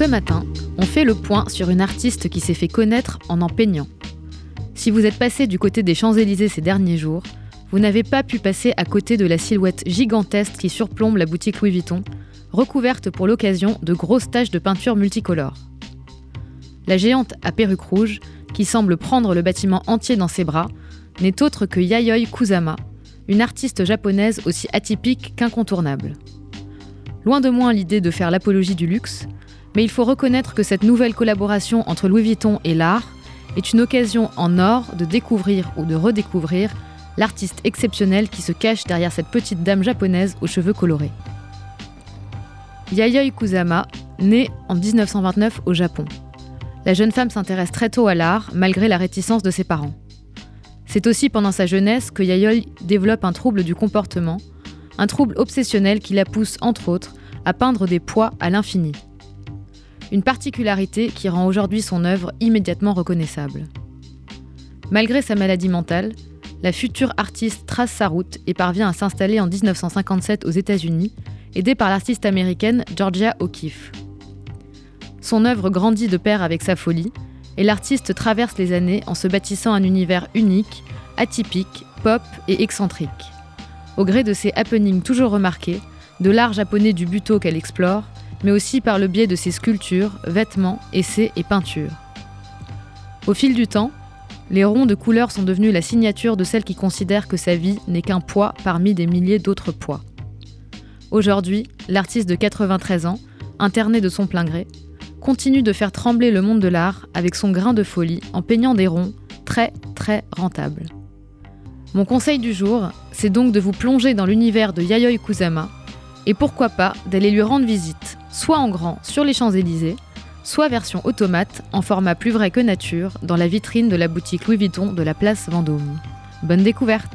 Ce matin, on fait le point sur une artiste qui s'est fait connaître en en peignant. Si vous êtes passé du côté des Champs-Élysées ces derniers jours, vous n'avez pas pu passer à côté de la silhouette gigantesque qui surplombe la boutique Louis Vuitton, recouverte pour l'occasion de grosses taches de peinture multicolores. La géante à perruque rouge, qui semble prendre le bâtiment entier dans ses bras, n'est autre que Yayoi Kusama, une artiste japonaise aussi atypique qu'incontournable. Loin de moi l'idée de faire l'apologie du luxe, mais il faut reconnaître que cette nouvelle collaboration entre Louis Vuitton et l'art est une occasion en or de découvrir ou de redécouvrir l'artiste exceptionnel qui se cache derrière cette petite dame japonaise aux cheveux colorés. Yayoi Kusama, née en 1929 au Japon. La jeune femme s'intéresse très tôt à l'art, malgré la réticence de ses parents. C'est aussi pendant sa jeunesse que Yayoi développe un trouble du comportement, un trouble obsessionnel qui la pousse, entre autres, à peindre des poids à l'infini. Une particularité qui rend aujourd'hui son œuvre immédiatement reconnaissable. Malgré sa maladie mentale, la future artiste trace sa route et parvient à s'installer en 1957 aux États-Unis, aidée par l'artiste américaine Georgia O'Keeffe. Son œuvre grandit de pair avec sa folie, et l'artiste traverse les années en se bâtissant un univers unique, atypique, pop et excentrique. Au gré de ses happenings toujours remarqués, de l'art japonais du buto qu'elle explore, mais aussi par le biais de ses sculptures, vêtements, essais et peintures. Au fil du temps, les ronds de couleur sont devenus la signature de celle qui considère que sa vie n'est qu'un poids parmi des milliers d'autres poids. Aujourd'hui, l'artiste de 93 ans, interné de son plein gré, continue de faire trembler le monde de l'art avec son grain de folie en peignant des ronds très très rentables. Mon conseil du jour, c'est donc de vous plonger dans l'univers de Yayoi Kusama et pourquoi pas d'aller lui rendre visite, soit en grand sur les Champs-Élysées, soit version automate en format plus vrai que nature dans la vitrine de la boutique Louis Vuitton de la place Vendôme. Bonne découverte